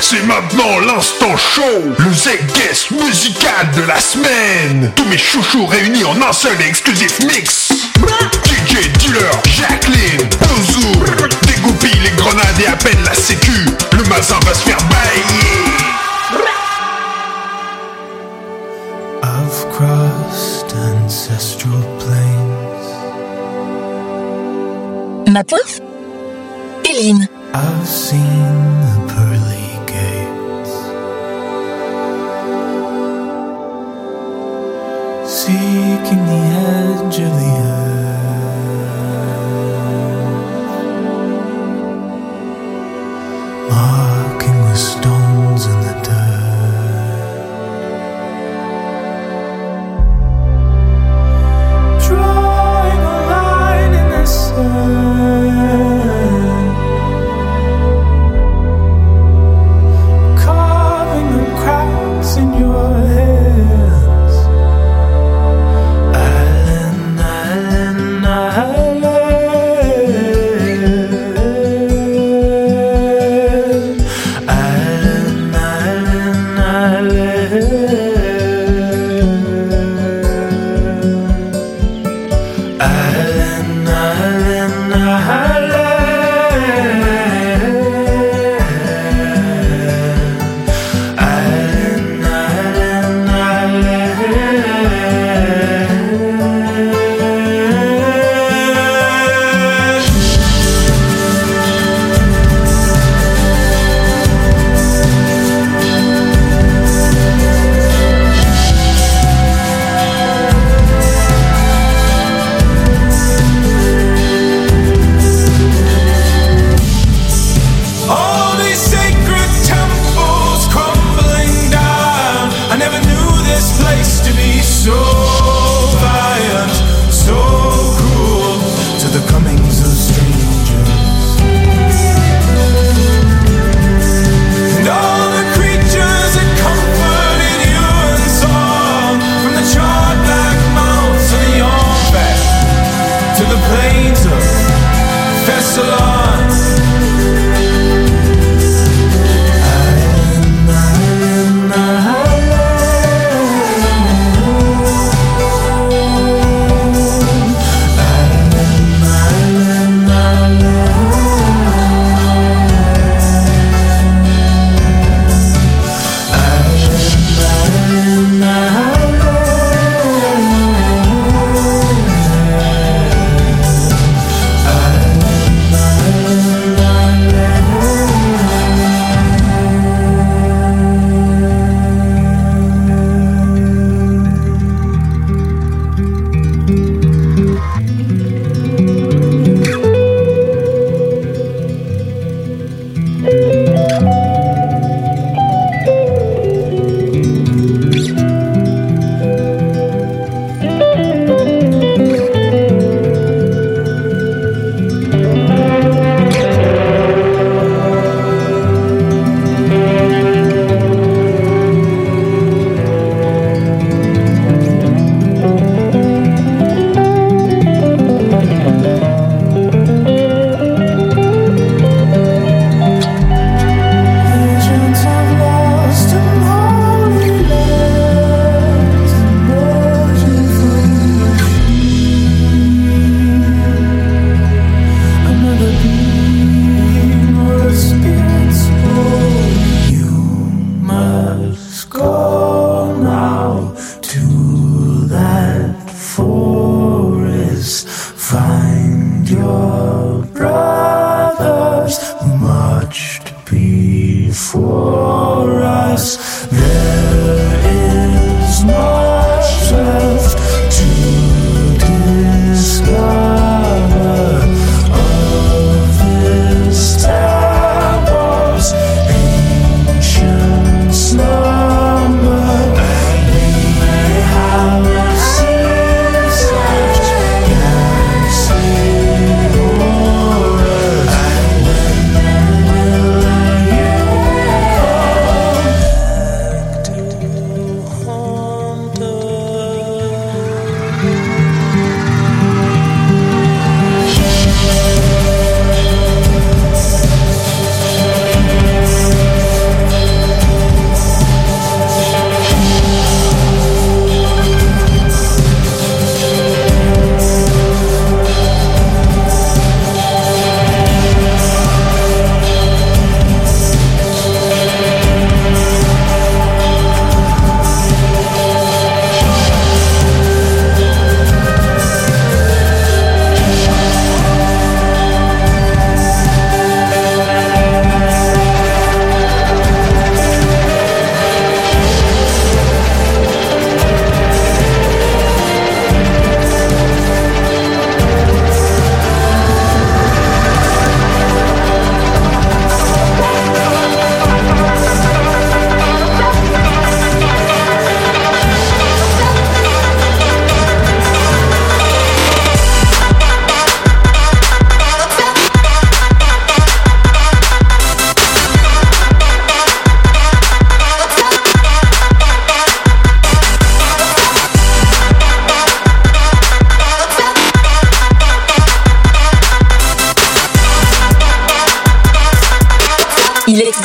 C'est maintenant l'instant show, le Z-Guest musical de la semaine. Tous mes chouchous réunis en un seul et exclusif mix. DJ Dealer, Jacqueline, Bouzou Dégoupille les grenades et à peine la sécu. Le mazin va se faire bailler. I've crossed ancestral plains. Ma pauvre Eline. I've seen the pearly gates. Seeking the edge of the earth. Marking the stones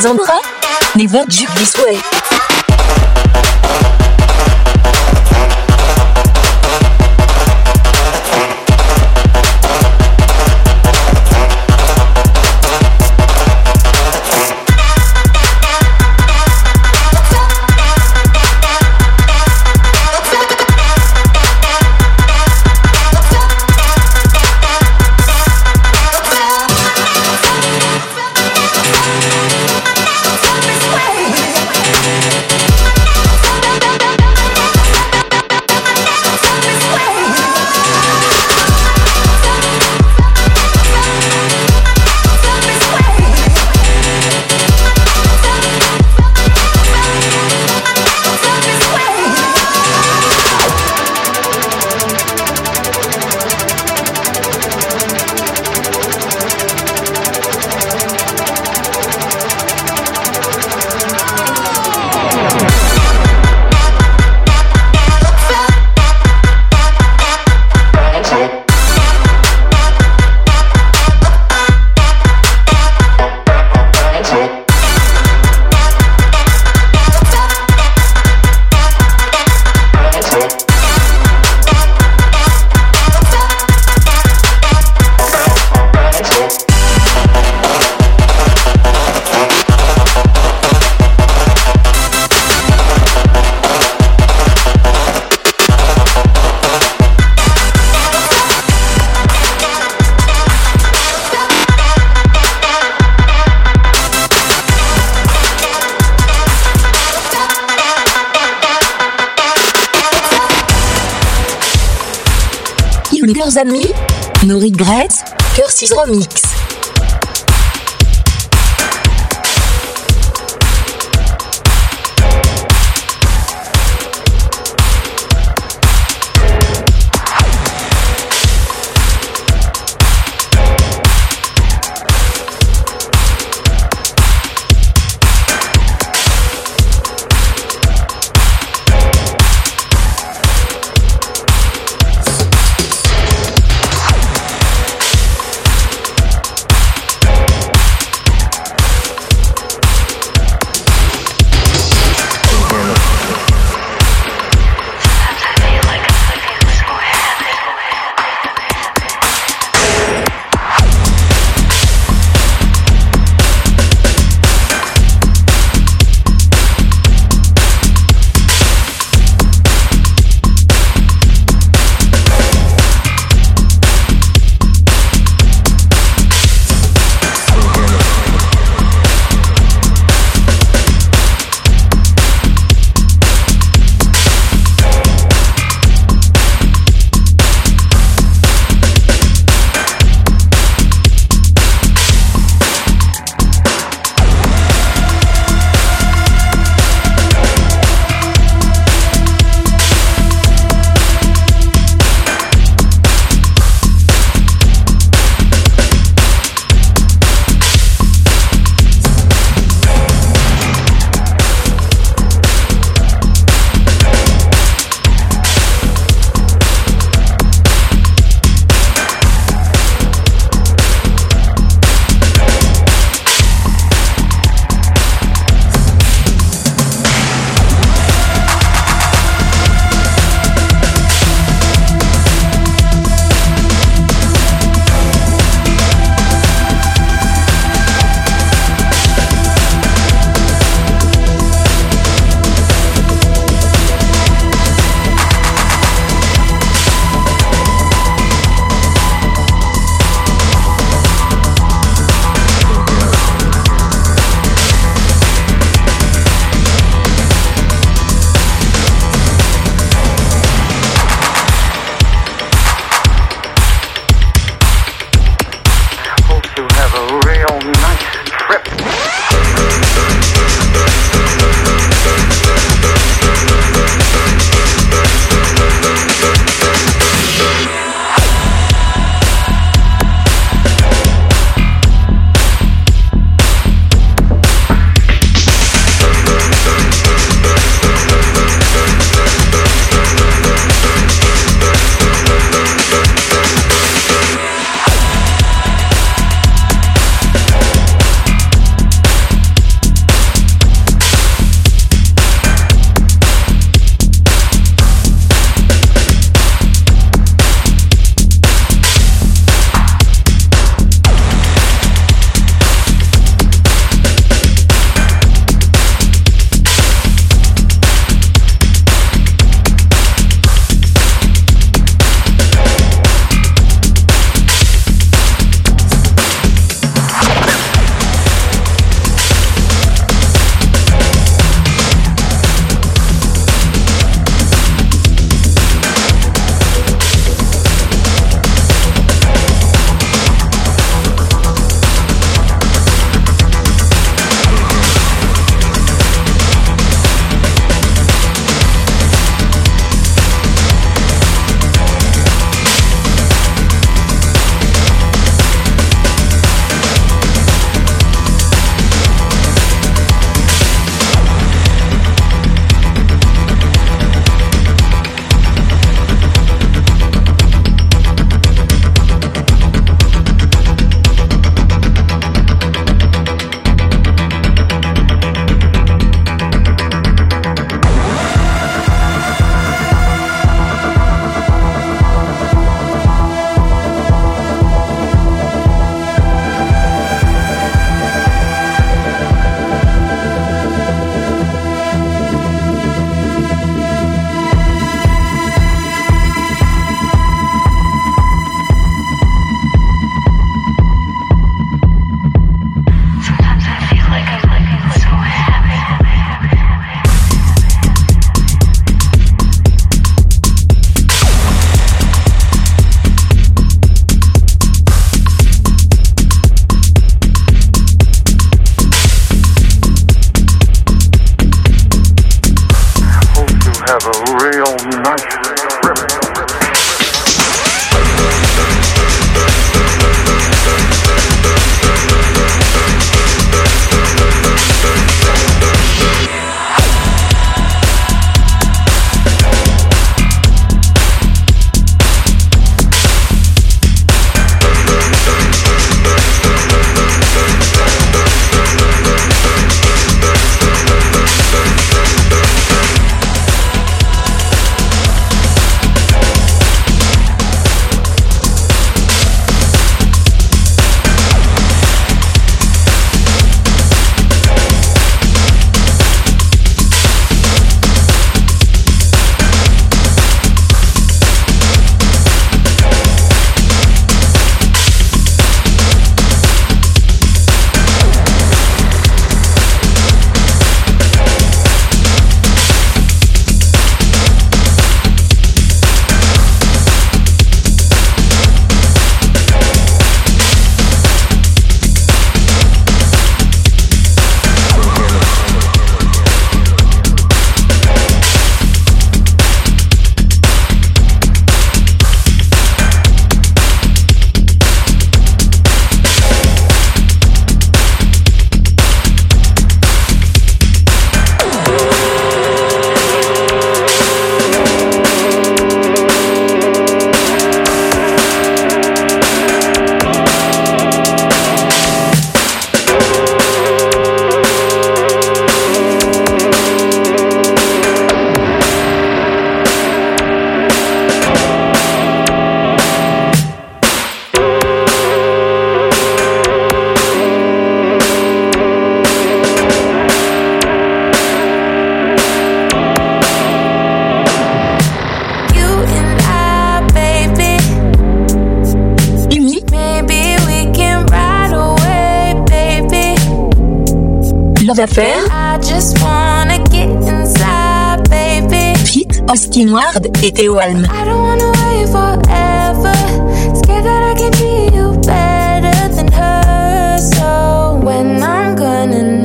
Zandra. Never juke this way. Amis, no regrets, Cursis Remix. Love Affair, Fit, Austin Ward et Theo Alm. So when I'm gonna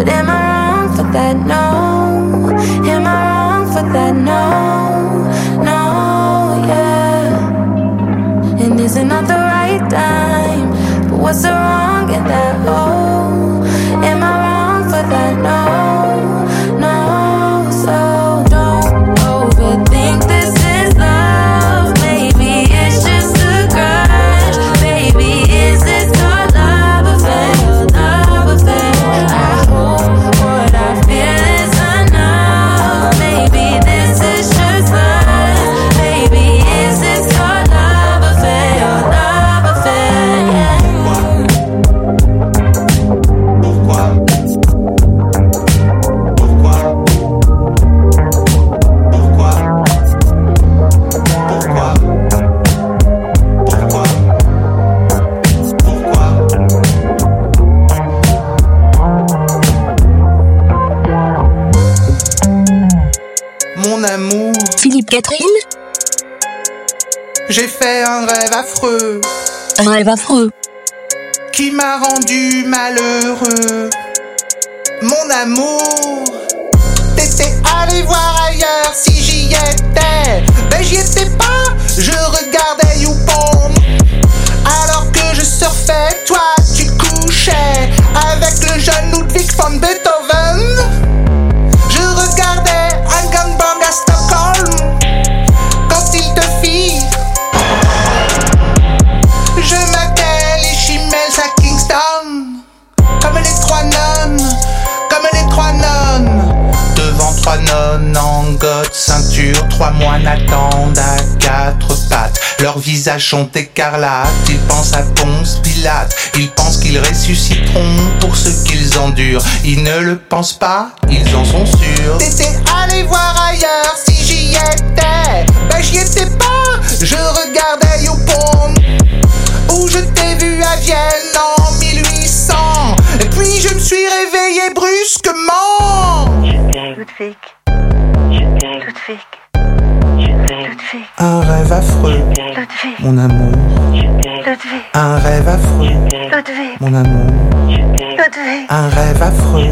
But am I wrong for that? No. J'ai fait un rêve affreux. Un rêve affreux. Qui m'a rendu malheureux. Mon amour. T'étais allé voir ailleurs si j'y étais. Mais j'y étais pas. Je attendent à quatre pattes. Leurs visages sont écarlates, ils pensent à Ponce Pilate, ils pensent qu'ils ressusciteront pour ce qu'ils endurent. Ils ne le pensent pas, ils en sont sûrs. T'étais allé voir ailleurs si j'y étais. Ben j'y étais pas, je regardais au Youpon. Où je t'ai vu à Vienne en 1800. Et puis je me suis réveillé brusquement. Toute fake. Toute fake. Un rêve affreux, mon amour. Un rêve affreux, mon amour. Un rêve affreux,